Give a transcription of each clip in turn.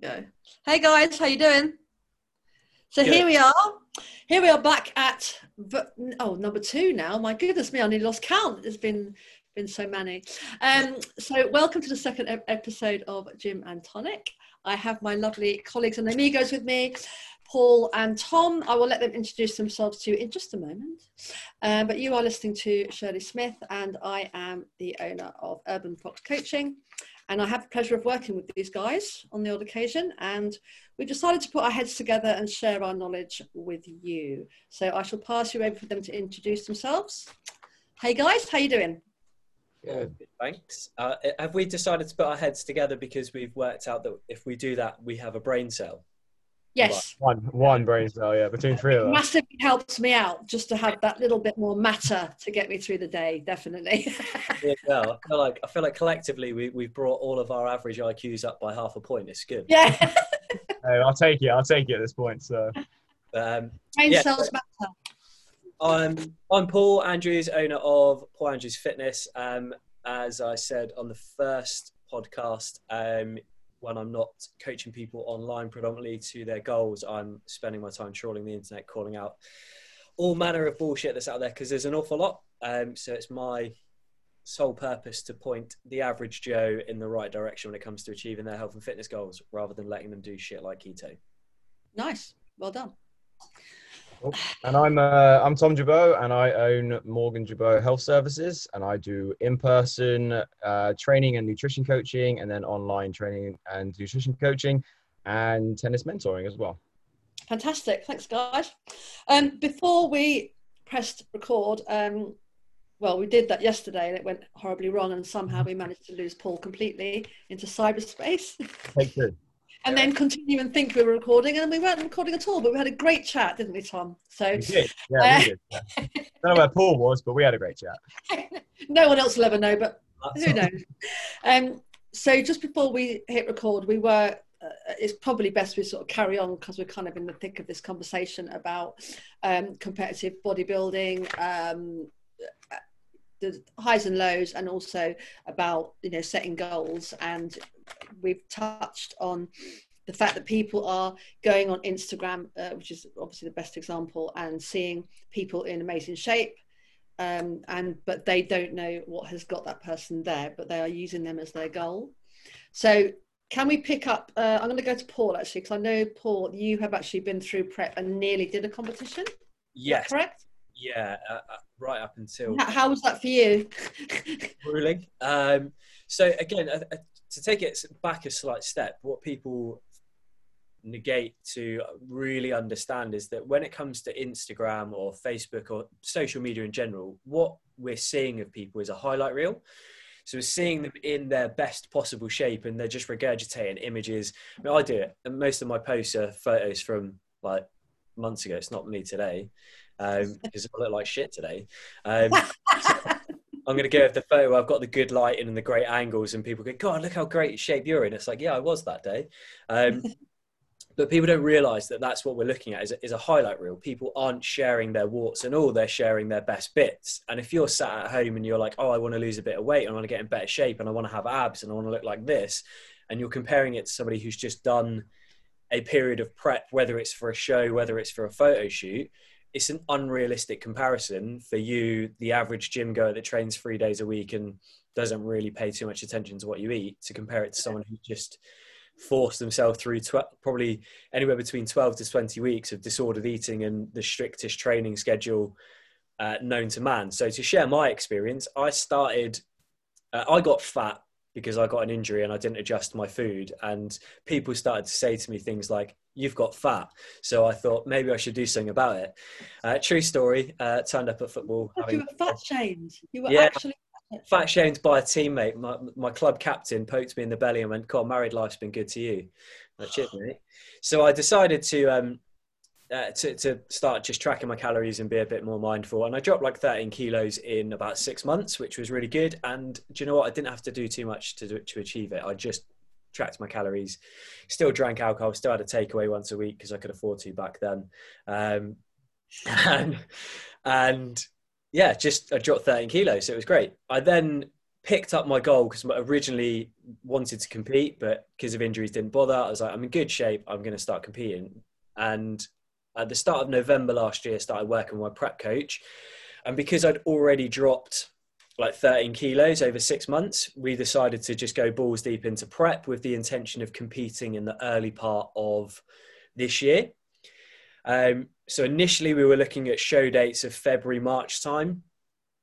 Go. Hey guys, how you doing? So Good. here we are. Here we are back at oh number two now. My goodness me, I nearly lost count. There's been been so many. Um, so welcome to the second ep- episode of Gym and Tonic. I have my lovely colleagues and amigos with me, Paul and Tom. I will let them introduce themselves to you in just a moment. Um, but you are listening to Shirley Smith, and I am the owner of Urban Fox Coaching. And I have the pleasure of working with these guys on the odd occasion. And we decided to put our heads together and share our knowledge with you. So I shall pass you over for them to introduce themselves. Hey guys, how you doing? Good, thanks. Uh, have we decided to put our heads together because we've worked out that if we do that, we have a brain cell? Yes, One, one brain cell, yeah, between three of it us. massively helps me out just to have that little bit more matter to get me through the day. Definitely. Yeah, well, I feel like I feel like collectively we we've brought all of our average IQs up by half a point. It's good. yeah, Hey, I'll take it. I'll take it at this point. So, Um, brain Yeah. cells matter. I'm I'm Paul Andrews, owner of Paul Andrews Fitness. Um, as I said on the first podcast, um, when I'm not coaching people online predominantly to their goals, I'm spending my time trawling the internet, calling out all manner of bullshit that's out there because there's an awful lot. Um, so it's my sole purpose to point the average Joe in the right direction when it comes to achieving their health and fitness goals, rather than letting them do shit like keto. Nice, well done. And I'm uh, I'm Tom Jabot, and I own Morgan Jabot Health Services, and I do in-person uh, training and nutrition coaching, and then online training and nutrition coaching, and tennis mentoring as well. Fantastic. Thanks, guys. Um, before we pressed record, um, well, we did that yesterday and it went horribly wrong, and somehow we managed to lose Paul completely into cyberspace Take two. And then continue and think we were recording, and we weren't recording at all, but we had a great chat, didn't we, Tom? So We did. Yeah, we did. Yeah. Don't know where Paul was, but we had a great chat. no one else will ever know, but who knows? Um, so just before we hit record, we were. Uh, it's probably best we sort of carry on because we're kind of in the thick of this conversation about um, competitive bodybuilding, um, uh, the highs and lows, and also about you know setting goals. And we've touched on the fact that people are going on Instagram, uh, which is obviously the best example, and seeing people in amazing shape um, and but they don't know what has got that person there, but they are using them as their goal. So can we pick up? Uh, I'm going to go to Paul actually because I know Paul, you have actually been through prep and nearly did a competition. Yes, correct. Yeah, uh, uh, right up until How, how was that for you? grueling. Um, so again, uh, uh, to take it back a slight step, what people negate to really understand is that when it comes to Instagram or Facebook or social media in general, what we're seeing of people is a highlight reel. So we're seeing them in their best possible shape, and they're just regurgitating images. I, mean, I do it, and most of my posts are photos from like months ago. It's not me today because I look like shit today. Um, I'm going to go with the photo. I've got the good lighting and the great angles, and people go, "God, look how great shape you're in." It's like, yeah, I was that day. Um, but people don't realise that that's what we're looking at is a, is a highlight reel. People aren't sharing their warts and all; they're sharing their best bits. And if you're sat at home and you're like, "Oh, I want to lose a bit of weight, and I want to get in better shape, and I want to have abs, and I want to look like this," and you're comparing it to somebody who's just done a period of prep, whether it's for a show, whether it's for a photo shoot, it's an unrealistic comparison for you, the average gym goer that trains three days a week and doesn't really pay too much attention to what you eat, to compare it to someone who just forced themselves through tw- probably anywhere between 12 to 20 weeks of disordered eating and the strictest training schedule uh, known to man. So to share my experience, I started, uh, I got fat because I got an injury and I didn't adjust my food. And people started to say to me things like, You've got fat. So I thought maybe I should do something about it. Uh, true story, uh, turned up at football. you having- were fat shamed. You were Yeah. actually fat shamed by a teammate. My, my club captain poked me in the belly and went, "God, married life's been good to you." Like, Cheers, mate. So I decided to um, uh, to to start just tracking my calories and be a bit more mindful. And I dropped like 13 kilos in about six months, which was really good. And do you know what? I didn't have to do too much to do, to achieve it. I just tracked my calories, still drank alcohol, still had a takeaway once a week because I could afford to back then. Um, and, and yeah, just I dropped 13 kilos. So it was great. I then picked up my goal because I originally wanted to compete, but because of injuries didn't bother. I was like, I'm in good shape. I'm going to start competing. And at the start of November last year, I started working with my prep coach. And because I'd already dropped like 13 kilos over six months, we decided to just go balls deep into prep with the intention of competing in the early part of this year. Um, so initially, we were looking at show dates of February, March time.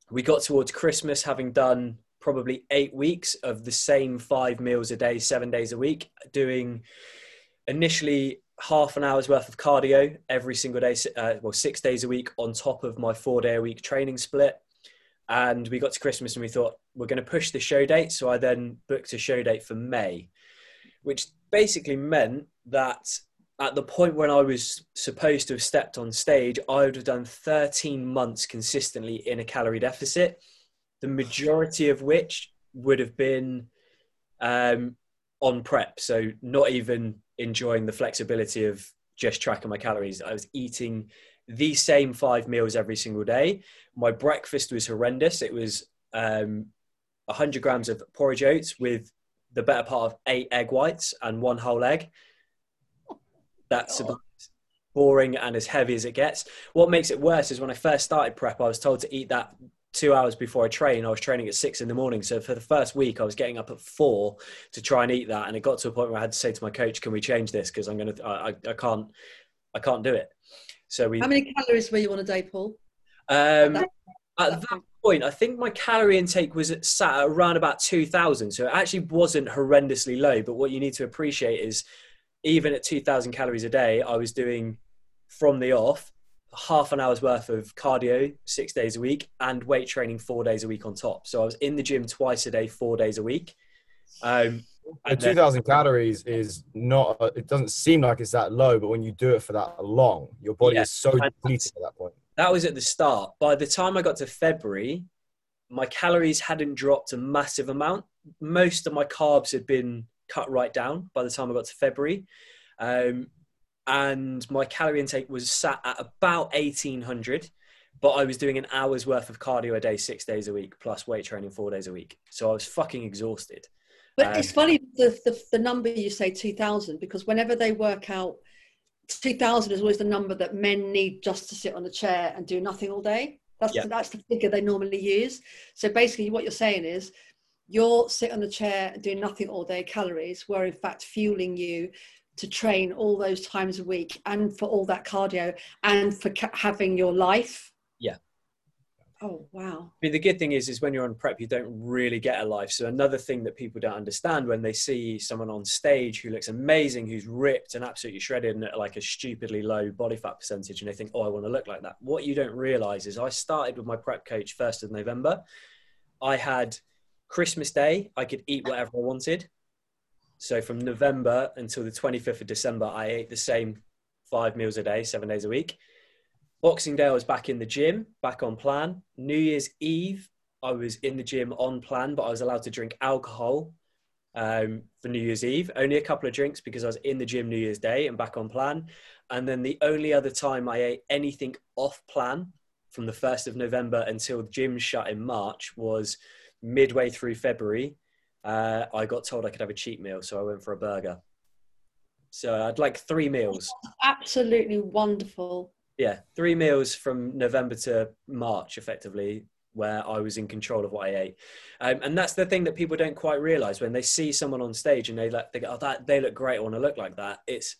We got towards Christmas, having done probably eight weeks of the same five meals a day, seven days a week, doing initially half an hour's worth of cardio every single day, uh, well, six days a week on top of my four day a week training split. And we got to Christmas and we thought, we're going to push the show date. So I then booked a show date for May, which basically meant that at the point when I was supposed to have stepped on stage, I would have done 13 months consistently in a calorie deficit, the majority of which would have been um, on prep. So, not even enjoying the flexibility of just tracking my calories. I was eating the same five meals every single day. My breakfast was horrendous. It was um, 100 grams of porridge oats with the better part of eight egg whites and one whole egg that's oh. about boring and as heavy as it gets. What makes it worse is when I first started prep, I was told to eat that two hours before I train. I was training at six in the morning. So for the first week, I was getting up at four to try and eat that. And it got to a point where I had to say to my coach, can we change this? Because I'm going to, I, I can't, I can't do it. So we. How many calories were you on a day, Paul? Um, at that point, I think my calorie intake was at, sat around about 2000. So it actually wasn't horrendously low. But what you need to appreciate is even at 2000 calories a day, I was doing from the off half an hour's worth of cardio six days a week and weight training four days a week on top. So I was in the gym twice a day, four days a week. Um, and 2000 calories is not, it doesn't seem like it's that low, but when you do it for that long, your body yeah, is so depleted at that point. That was at the start. By the time I got to February, my calories hadn't dropped a massive amount. Most of my carbs had been cut right down by the time I got to February. Um, and my calorie intake was sat at about 1800 but I was doing an hour's worth of cardio a day, six days a week, plus weight training four days a week. So I was fucking exhausted. But um, it's funny the, the, the number you say 2000 because whenever they work out 2000 is always the number that men need just to sit on a chair and do nothing all day. That's yeah. that's the figure they normally use. So basically, what you're saying is you're sitting on the chair doing nothing all day calories were in fact fueling you to train all those times a week and for all that cardio and for ca- having your life? Yeah. Oh wow. I mean, the good thing is is when you're on prep you don't really get a life. So another thing that people don't understand when they see someone on stage who looks amazing who's ripped and absolutely shredded and at like a stupidly low body fat percentage and they think oh i want to look like that. What you don't realize is i started with my prep coach first of november. I had Christmas Day, I could eat whatever I wanted. So from November until the 25th of December, I ate the same five meals a day, seven days a week. Boxing Day, I was back in the gym, back on plan. New Year's Eve, I was in the gym on plan, but I was allowed to drink alcohol um, for New Year's Eve. Only a couple of drinks because I was in the gym New Year's Day and back on plan. And then the only other time I ate anything off plan from the 1st of November until the gym shut in March was midway through February, uh, I got told I could have a cheat meal, so I went for a burger. So I'd like three meals. Absolutely wonderful. Yeah, three meals from November to March, effectively, where I was in control of what I ate. Um, and that's the thing that people don't quite realize when they see someone on stage and they like, they go, oh, that they look great. I want to look like that. It's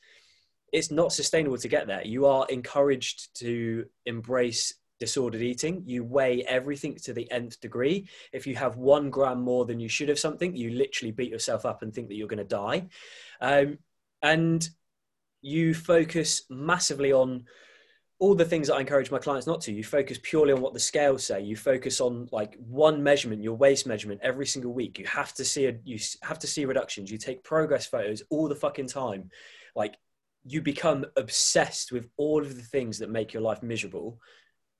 it's not sustainable to get there. You are encouraged to embrace disordered eating. You weigh everything to the nth degree. If you have one gram more than you should have something, you literally beat yourself up and think that you're going to die. Um, and you focus massively on all the things that I encourage my clients not to. You focus purely on what the scales say. You focus on like one measurement, your waist measurement every single week. You have to see a, you have to see reductions. You take progress photos all the fucking time. Like you become obsessed with all of the things that make your life miserable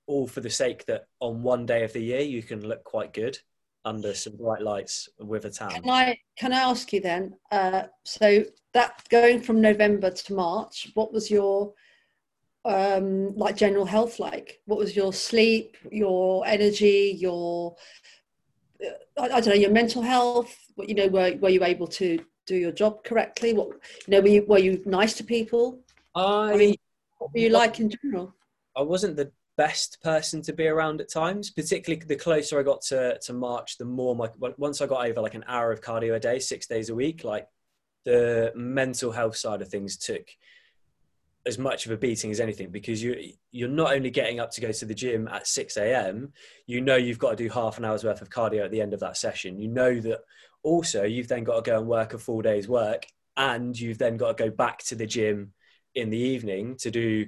all for the sake that on one day of the year you can look quite good under some bright lights with a tan. Can I can I ask you then? Uh, so that going from November to March, what was your um, like general health like? What was your sleep, your energy, your I, I don't know your mental health. You know, were were you able to do your job correctly? What you know, were you were you nice to people? I, I mean, what were you like in general? I wasn't the best person to be around at times. Particularly the closer I got to to March, the more my once I got over like an hour of cardio a day, six days a week, like the mental health side of things took as much of a beating as anything because you you're not only getting up to go to the gym at 6 a.m you know you've got to do half an hour's worth of cardio at the end of that session you know that also you've then got to go and work a full day's work and you've then got to go back to the gym in the evening to do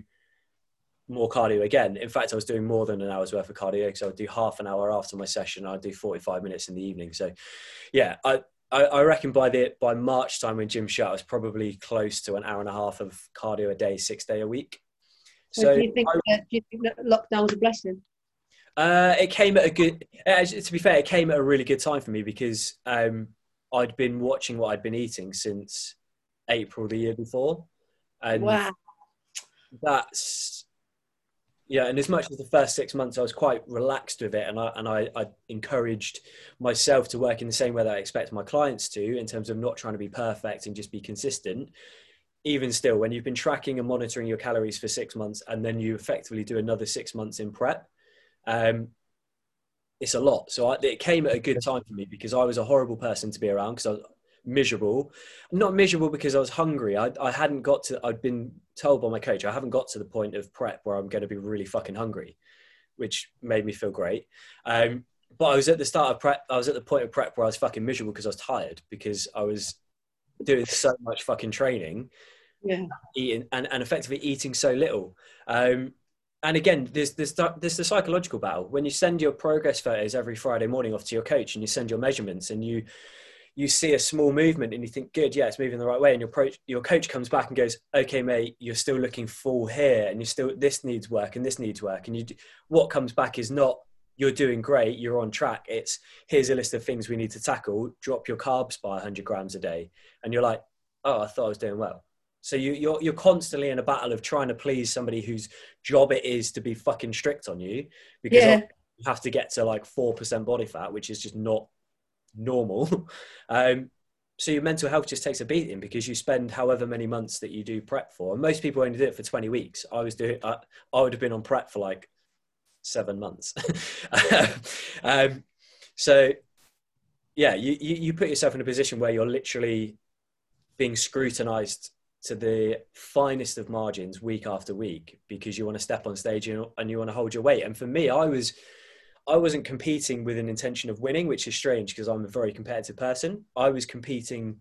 more cardio again in fact i was doing more than an hour's worth of cardio because i would do half an hour after my session i'd do 45 minutes in the evening so yeah i I, I reckon by the by March time when gym shut, I was probably close to an hour and a half of cardio a day, six day a week. So, do you think I, that, do you think that lockdown was a blessing? Uh, it came at a good. Uh, to be fair, it came at a really good time for me because um, I'd been watching what I'd been eating since April the year before, and wow. that's yeah, and as much as the first six months I was quite relaxed with it, and I and I, I, encouraged myself to work in the same way that I expect my clients to, in terms of not trying to be perfect and just be consistent. Even still, when you've been tracking and monitoring your calories for six months, and then you effectively do another six months in prep, um, it's a lot. So I, it came at a good time for me because I was a horrible person to be around because I was miserable. Not miserable because I was hungry. I, I hadn't got to. I'd been told by my coach I haven't got to the point of prep where I'm going to be really fucking hungry, which made me feel great. Um, but I was at the start of prep. I was at the point of prep where I was fucking miserable because I was tired because I was doing so much fucking training, yeah, eating and, and effectively eating so little. Um, and again, there's, there's, there's the psychological battle. When you send your progress photos every Friday morning off to your coach and you send your measurements and you you see a small movement and you think, good, yeah, it's moving the right way. And your, pro- your coach comes back and goes, okay, mate, you're still looking full here and you still, this needs work and this needs work. And you, do, what comes back is not, you're doing great, you're on track. It's, here's a list of things we need to tackle. Drop your carbs by 100 grams a day. And you're like, oh, I thought I was doing well. So you, you're, you're constantly in a battle of trying to please somebody whose job it is to be fucking strict on you because Yeah. you have to get to like 4% body fat, which is just not normal. um, so your mental health just takes a beating because you spend however many months that you do prep for. And most people only do it for 20 weeks. I was doing, I, I would have been on prep for like seven months. um, so yeah, you, you, you put yourself in a position where you're literally being scrutinized to the finest of margins week after week because you want to step on stage and, and you want to hold your weight. And for me, I was, I wasn't competing with an intention of winning, which is strange because I'm a very competitive person. I was competing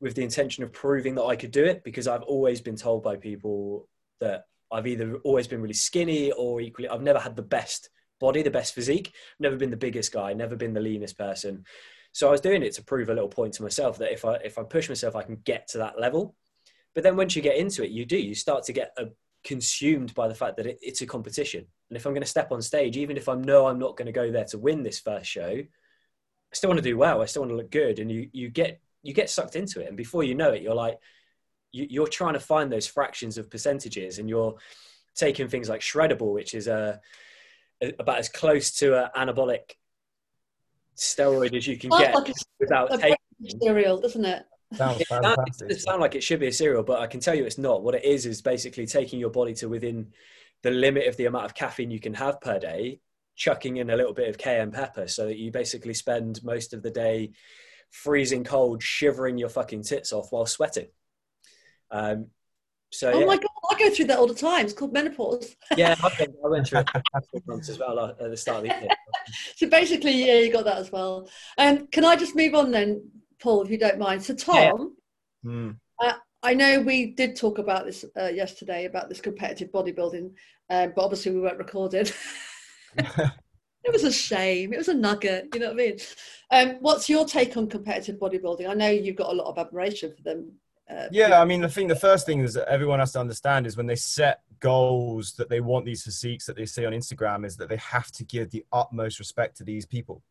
with the intention of proving that I could do it because I've always been told by people that I've either always been really skinny or equally, I've never had the best body, the best physique, never been the biggest guy, never been the leanest person. So I was doing it to prove a little point to myself that if I if I push myself, I can get to that level. But then once you get into it, you do. You start to get a, consumed by the fact that it, it's a competition. And if I'm going to step on stage, even if I know I'm not going to go there to win this first show, I still want to do well. I still want to look good. And you you get you get sucked into it, and before you know it, you're like you, you're trying to find those fractions of percentages, and you're taking things like shreddable, which is a, a about as close to an anabolic steroid as you can get like a, without a taking. cereal, doesn't it? Sounds It sounds, fantastic. it sounds like it should be a cereal, but I can tell you it's not. What it is is basically taking your body to within the limit of the amount of caffeine you can have per day, chucking in a little bit of cayenne pepper so that you basically spend most of the day freezing cold, shivering your fucking tits off while sweating. Um, so Oh yeah, my god, I go through that all the time. It's called menopause. yeah, I, went, I went through it for months as well at the start of the year. So basically, yeah, you got that as well. Um, can I just move on then, Paul, if you don't mind? So Tom, Yeah. Hmm. I know we did talk about this uh, yesterday about this competitive bodybuilding, um, but obviously we weren't recorded. it was a shame. It was a nugget. You know what I mean? Um, what's your take on competitive bodybuilding? I know you've got a lot of admiration for them. Uh, Yeah, I mean, the thing, the first thing is that everyone has to understand is when they set goals that they want these physiques that they see on Instagram, is that they have to give the utmost respect to these people.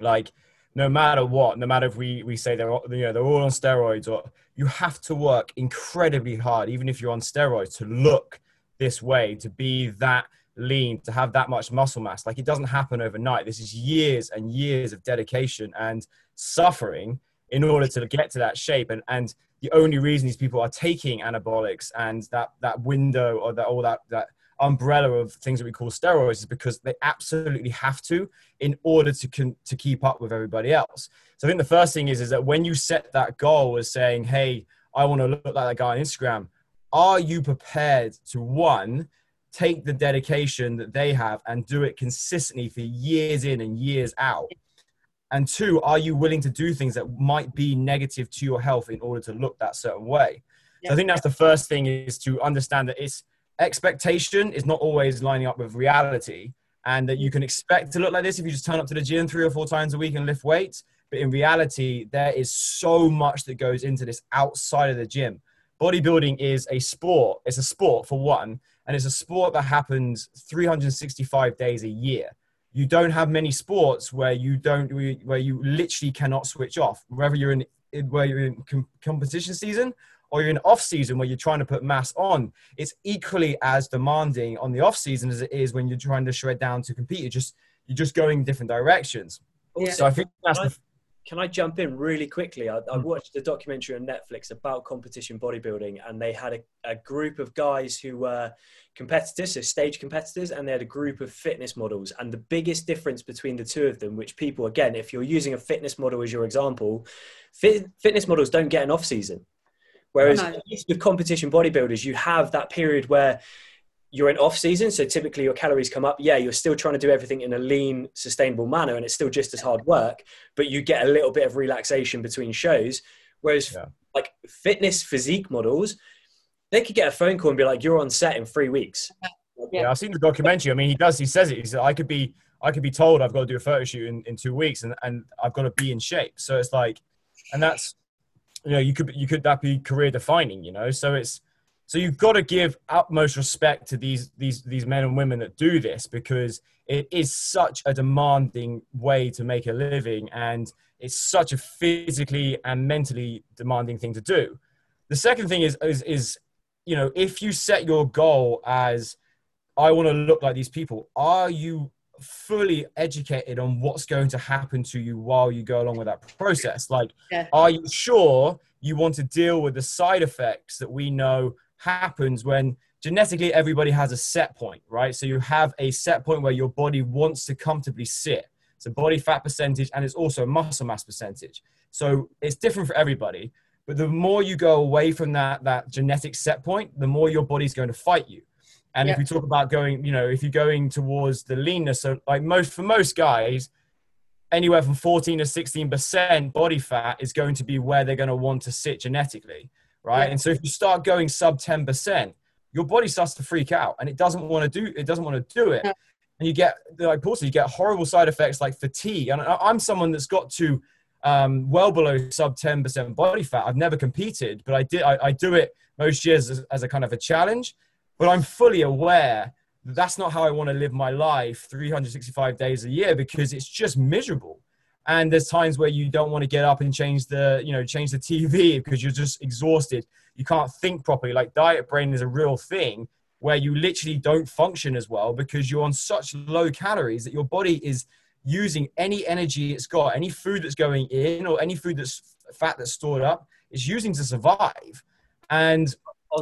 Like, no matter what, no matter if we, we say they're all- you know they're all on steroids, or you have to work incredibly hard, even if you're on steroids, to look this way, to be that lean, to have that much muscle mass. Like it doesn't happen overnight. This is years and years of dedication and suffering in order to get to that shape. And and the only reason these people are taking anabolics and that that window or that all that that umbrella of things that we call steroids is because they absolutely have to in order to con- to keep up with everybody else. So I think the first thing is is that when you set that goal as saying, "Hey, I want to look like that guy on Instagram," are you prepared to one take the dedication that they have and do it consistently for years in and years out? And two, are you willing to do things that might be negative to your health in order to look that certain way? Yeah. So I think that's the first thing is to understand that it's expectation is not always lining up with reality and that you can expect to look like this if you just turn up to the gym three or four times a week and lift weights. But in reality, there is so much that goes into this outside of the gym. Bodybuilding is a sport. It's a sport for one, and it's a sport that happens 365 days a year. You don't have many sports where you don't where you literally cannot switch off. Whether you're in where you're in competition season or you're in off season where you're trying to put mass on, it's equally as demanding on the off season as it is when you're trying to shred down to compete. You're just you're just going different directions. Yeah. So I think that's the can I jump in really quickly? I, I, hmm. watched a documentary on Netflix about competition bodybuilding, and they had a, a, group of guys who were competitors, so stage competitors, and they had a group of fitness models. And the biggest difference between the two of them, which people, again, if you're using a fitness model as your example, fit, fitness models don't get an off season. Whereas no. with competition bodybuilders, you have that period where you're in off season, so typically your calories come up. Yeah, you're still trying to do everything in a lean, sustainable manner, and it's still just as hard work, but you get a little bit of relaxation between shows. Whereas yeah. like fitness physique models, they could get a phone call and be like, "You're on set in three weeks." Yeah, I've seen the documentary. I mean, he does. He says it. He said, "I could be, I could be told I've got to do a photo shoot in, in two weeks, and and I've got to be in shape." So it's like, and that's, you know, you could you could that be career defining, you know. So it's so you've got to give utmost respect to these these these men and women that do this because it is such a demanding way to make a living and it's such a physically and mentally demanding thing to do. The second thing is is, is you know if you set your goal as I want to look like these people, are you fully educated on what's going to happen to you while you go along with that process? Like, yeah. are you sure you want to deal with the side effects that we know happens when genetically everybody has a set point, right? So you have a set point where your body wants to comfortably sit. It's a body fat percentage and it's also a muscle mass percentage. So it's different for everybody. But the more you go away from that, that genetic set point, the more your body's going to fight you. And yep. if we talk about going, you know, if you're going towards the leanness, so like most for most guys, anywhere from 14 to 16% body fat is going to be where they're going to want to sit genetically right? Yeah. And so if you start going sub 10%, your body starts to freak out and it doesn't want to do it doesn't want to do it. Yeah. And you get like also you get horrible side effects like fatigue. And I'm someone that's got to um, well below sub 10% body fat. I've never competed, but I did I, I do it most years as, as a kind of a challenge. But I'm fully aware that that's not how I want to live my life 365 days a year because it's just miserable. And there's times where you don't want to get up and change the you know change the tv because you're just exhausted. You can't think properly. Like diet brain is a real thing where you literally don't function as well because you're on such low calories that your body is using any energy it's got any food that's going in or any food that's fat that's stored up is using to survive. And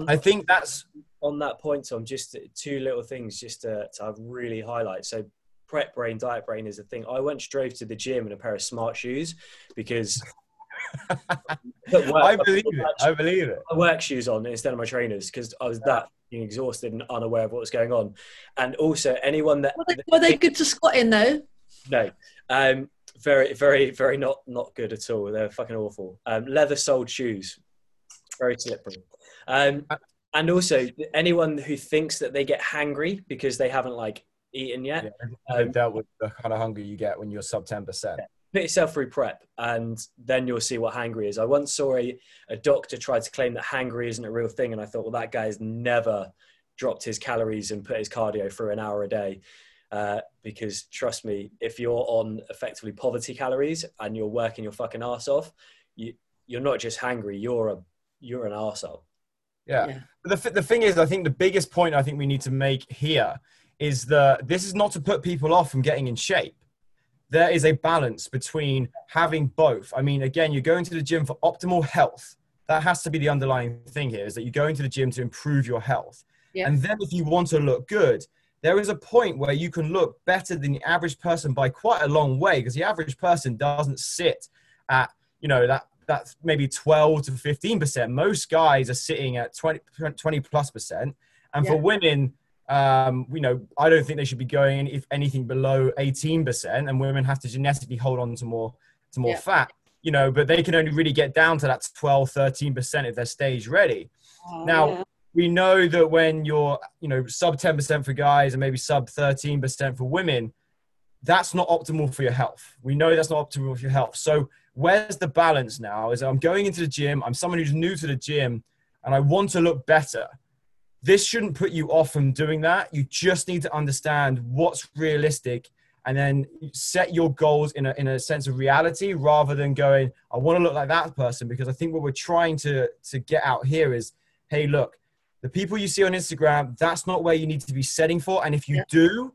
i think that's on that point tom just two little things just to, to really highlight so prep brain, diet brain is a thing. I once drove to the gym in a pair of smart shoes because I believe it. I believe it. My work shoes on instead of my trainers because I was that exhausted and unaware of what was going on. And also, anyone that were they, were they good to squat in though? No, um, very, very, very not not good at all. They're fucking awful. Um, leather soled shoes, very slippery. Um, and also, anyone who thinks that they get hangry because they haven't like eaten yet. Yeah, um, dealt with the kind of hunger you get when you're sub 10%. Put yourself through prep and then you'll see what hangry is. I once saw a, a doctor try to claim that hangry isn't a real thing. And I thought, well, that guy's never dropped his calories and put his cardio through an hour a day. Uh, because trust me, if you're on effectively poverty calories and you're working your fucking ass off, you, you're not just hangry, you're a, you're an arsehole. Yeah. yeah. The, the thing is, I think the biggest point I think we need to make here is that this is not to put people off from getting in shape. There is a balance between having both. I mean, again, you're going to the gym for optimal health. That has to be the underlying thing here is that you're going to the gym to improve your health. Yeah. And then if you want to look good, there is a point where you can look better than the average person by quite a long way because the average person doesn't sit at, you know, that that's maybe 12 to 15%. Most guys are sitting at 20, 20 plus percent. And yeah. for women, um, you know, I don't think they should be going if anything below 18%. And women have to genetically hold on to more, to more yeah. fat, you know, but they can only really get down to that 12, 13% if they're stage ready. Oh, now, yeah. we know that when you're, you know, sub 10% for guys and maybe sub 13% for women, that's not optimal for your health. We know that's not optimal for your health. So where's the balance now? Is I'm going into the gym, I'm someone who's new to the gym, and I want to look better. This shouldn't put you off from doing that. You just need to understand what's realistic and then set your goals in a, in a sense of reality rather than going, I want to look like that person. Because I think what we're trying to, to get out here is, hey, look, the people you see on Instagram, that's not where you need to be setting for. And if you yeah. do,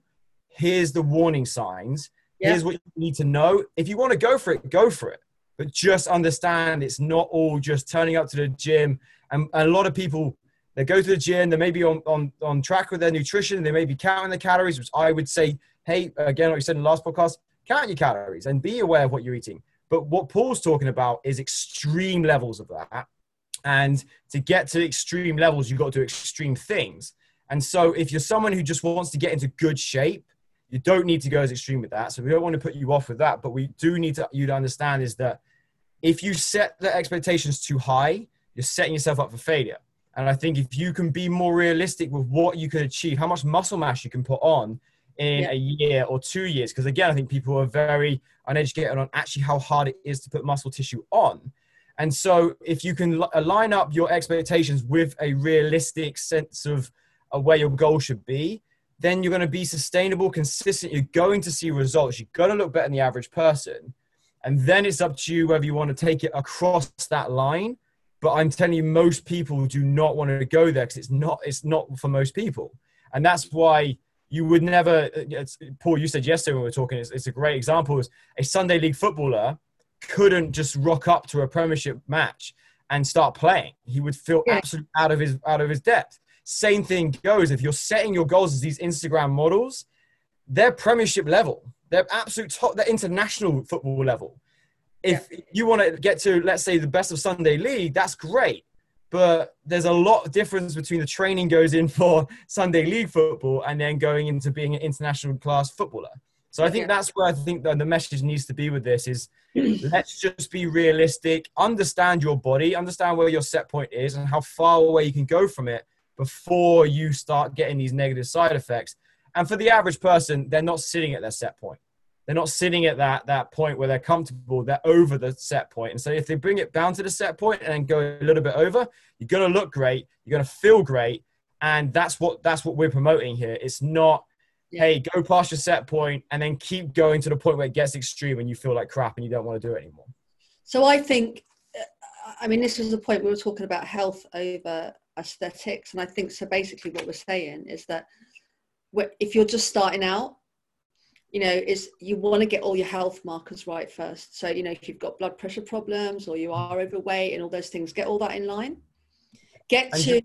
here's the warning signs. Yeah. Here's what you need to know. If you want to go for it, go for it but just understand it's not all just turning up to the gym. And, a lot of people, they go to the gym, they may be on, on, on track with their nutrition, they may be counting the calories, which I would say, hey, again, like you said in the last podcast, count your calories and be aware of what you're eating. But what Paul's talking about is extreme levels of that. And to get to extreme levels, you've got to do extreme things. And so if you're someone who just wants to get into good shape, you don't need to go as extreme with that. So we don't want to put you off with that. But we do need to, you to understand is that if you set the expectations too high, you're setting yourself up for failure. And I think if you can be more realistic with what you can achieve, how much muscle mass you can put on in yeah. a year or two years, because again, I think people are very uneducated on actually how hard it is to put muscle tissue on. And so if you can line up your expectations with a realistic sense of, of where your goal should be, then you're going to be sustainable, consistent. You're going to see results. You've got to look better than the average person. And then it's up to you whether you want to take it across that line. But I'm telling you, most people do not want to go there because it's not, it's not for most people. And that's why you would never, uh, Paul, you said yesterday when we were talking, it's, it's a great example, is a Sunday league footballer couldn't just rock up to a premiership match and start playing. He would feel yeah. absolutely out of his, out of his depth. Same thing goes if you're setting your goals as these Instagram models, they're Premiership level. They're absolute top. They're international football level. If yeah. you want to get to, let's say, the best of Sunday League, that's great. But there's a lot of difference between the training goes in for Sunday League football and then going into being an international class footballer. So I think yeah. that's where I think the, the message needs to be with this is let's just be realistic, understand your body, understand where your set point is and how far away you can go from it before you start getting these negative side effects. And for the average person, they're not sitting at their set point. They're not sitting at that, that point where they're comfortable. They're over the set point. And so if they bring it down to the set point and then go a little bit over, you're going to look great. You're going to feel great. And that's what, that's what we're promoting here. It's not, yeah. hey, go past your set point and then keep going to the point where it gets extreme and you feel like crap and you don't want to do it anymore. So I think, uh, I mean, this was the point we were talking about health over aesthetics. And I think so basically what we're saying is that if you're just starting out, you know, is you want to get all your health markers right first. So, you know, if you've got blood pressure problems or you are overweight and all those things, get all that in line. Get to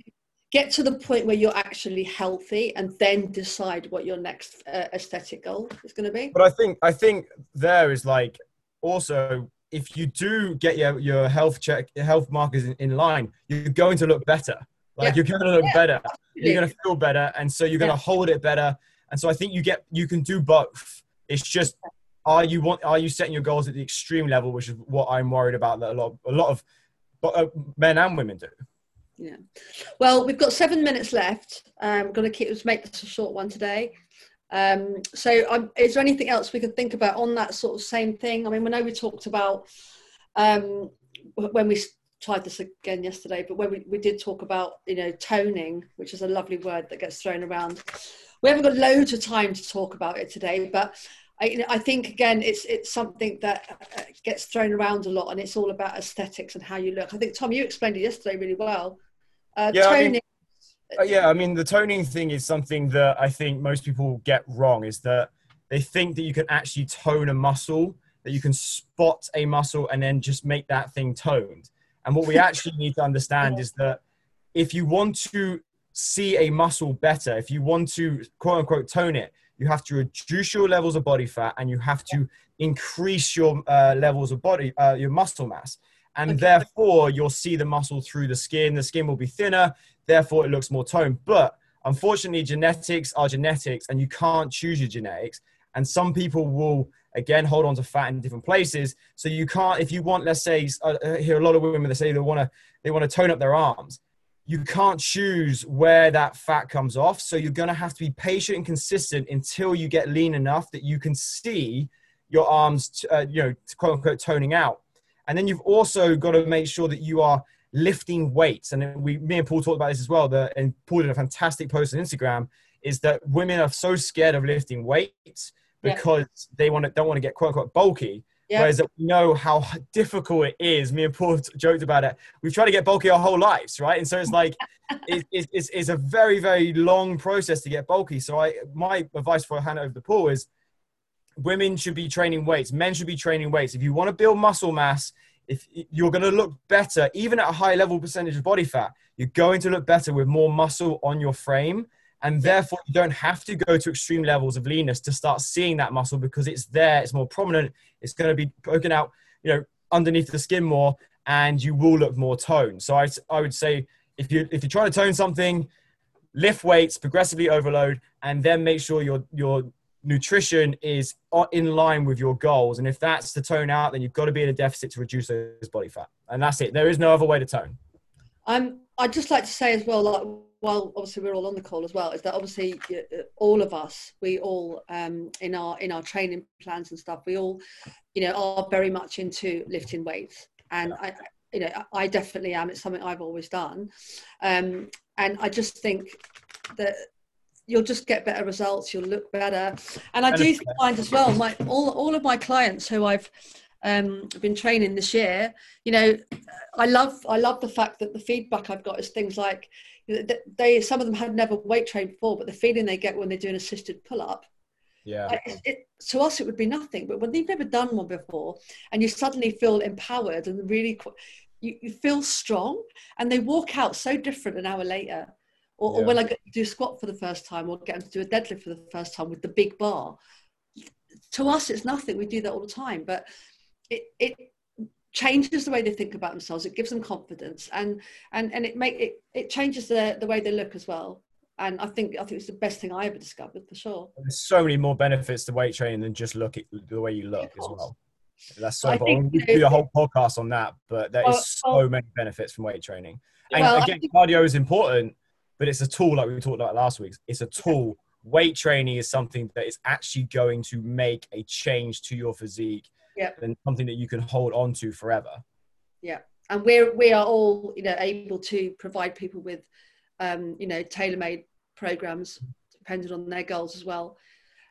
get to the point where you're actually healthy and then decide what your next uh, aesthetic goal is going to be. But I think I think there is like also if you do get your, your health check your health markers in, in line, you're going to look better. Like yeah. you're going to look yeah, better. You're going to feel better, and so you're going to hold it better. And so I think you get you can do both. It's just are you want are you setting your goals at the extreme level, which is what I'm worried about that a lot a lot of uh, men and women do. Yeah. Well, we've got seven minutes left. I'm going to keep let's make this a short one today. Um, so, um, is there anything else we could think about on that sort of same thing? I mean, we know we talked about um, when we tried this again yesterday, but when we, we did talk about, you know, toning, which is a lovely word that gets thrown around. We haven't got loads of time to talk about it today, but I, I think again, it's it's something that uh, gets thrown around a lot, and it's all about aesthetics and how you look. I think Tom, you explained it yesterday really well. Uh, yeah, toning. I mean, Uh, yeah, I mean, the toning thing is something that I think most people get wrong. Is that they think that you can actually tone a muscle, that you can spot a muscle and then just make that thing toned. And what we actually need to understand is that if you want to see a muscle better, if you want to quote unquote tone it, you have to reduce your levels of body fat and you have to increase your uh, levels of body, uh, your muscle mass. And okay. therefore, you'll see the muscle through the skin. The skin will be thinner, therefore, it looks more toned. But unfortunately, genetics are genetics, and you can't choose your genetics. And some people will again hold on to fat in different places. So you can't, if you want, let's say, I uh, hear a lot of women that say they want to they want to tone up their arms you can't choose where that fat comes off. So you're going to have to be patient and consistent until you get lean enough that you can see your arms, uh, you know, quote unquote, toning out. And then you've also got to make sure that you are lifting weights. And we, me and Paul talked about this as well. And Paul did a fantastic post on Instagram. Is that women are so scared of lifting weights because yeah. they want to don't want to get quote unquote bulky Yep. Whereas we know how difficult it is. Me and Paul joked about it. We've tried to get bulky our whole lives, right? And so it's like it, it, it's, it's a very very long process to get bulky. So I my advice for hand over to Paul is women should be training weights, men should be training weights. If you want to build muscle mass, if you're going to look better, even at a high level percentage of body fat, you're going to look better with more muscle on your frame and therefore you don't have to go to extreme levels of leanness to start seeing that muscle because it's there it's more prominent it's going to be poking out you know underneath the skin more and you will look more toned. So i, I would say if you if you're trying to tone something lift weights progressively overload and then make sure your your nutrition is in line with your goals. And if that's to tone out then you've got to be in a deficit to reduce those body fat. And that's it. There is no other way to tone. Um, I'd just like to say as well, like while obviously we're all on the call as well, is that obviously uh, all of us, we all um, in our in our training plans and stuff, we all, you know, are very much into lifting weights, and I, you know, I definitely am. It's something I've always done, um, and I just think that you'll just get better results. You'll look better, and I do find as well, my all all of my clients who I've um, been training this year, you know, I love I love the fact that the feedback I've got is things like they some of them had never weight trained before, but the feeling they get when they do an assisted pull up. Yeah. It, it, to us, it would be nothing, but when they've never done one before, and you suddenly feel empowered and really, you, you feel strong, and they walk out so different an hour later. Or, yeah. or when I get to do a squat for the first time, or get them to do a deadlift for the first time with the big bar. To us, it's nothing. We do that all the time, but it, it changes the way they think about themselves it gives them confidence and and and it make it it changes the the way they look as well and I think I think it's the best thing I ever discovered for sure. There's so many more benefits to weight training than just look at the way you look as well. That's so. Think, we do a whole podcast on that, but there well, is so well, many benefits from weight training. And well, again, think, cardio is important, but it's a tool like we talked about last week. It's a tool. Weight training is something that is actually going to make a change to your physique yeah. and something that you can hold on to forever. Yeah, and we're we are all you know able to provide people with um, you know tailor-made programs depending on their goals as well.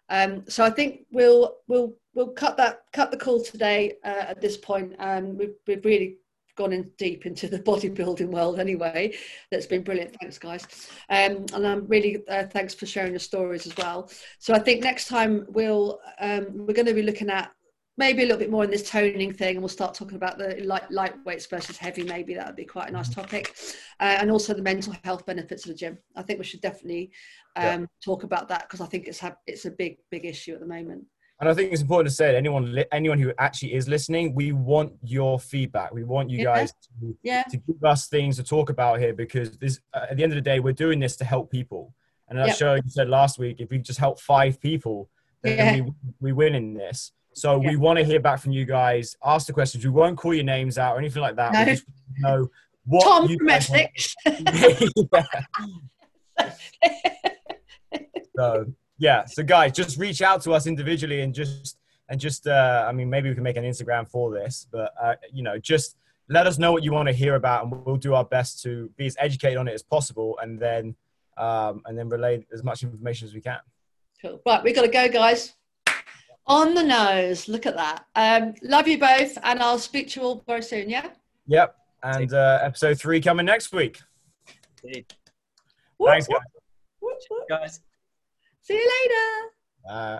Um, so I think we'll we'll we'll cut that cut the call today uh, at this point. Um, we've we've really gone in deep into the bodybuilding world anyway. That's been brilliant. Thanks, guys. Um, and I'm really uh, thanks for sharing your stories as well. So I think next time we'll um, we're going to be looking at maybe a little bit more in this toning thing and we'll start talking about the light lightweights versus heavy maybe. That would be quite a nice topic. Uh, and also the mental health benefits of the gym. I think we should definitely um, yeah. talk about that because i think it's ha- it's a big big issue at the moment. And i think it's important to say that anyone anyone who actually is listening we want your feedback. We want you yeah. guys to, yeah. to give us things to talk about here because this uh, at the end of the day we're doing this to help people. And i'm sure you said last week if we just help five people then we, we win in this so yeah. we want to hear back from you guys. Ask the questions. We won't call your names out or anything like that. No. We just know what Tom from Essex. so yeah. So guys, just reach out to us individually and just and just uh, I mean maybe we can make an Instagram for this, but uh, you know just let us know what you want to hear about and we'll do our best to be as educated on it as possible and then um, and then relay as much information as we can. Cool. Right, we got to go, guys. On the nose. Look at that. Um, love you both, and I'll speak to you all very soon. Yeah. Yep. And uh, episode three coming next week. Thanks, guys. Whoop, whoop. guys. See you later. Uh,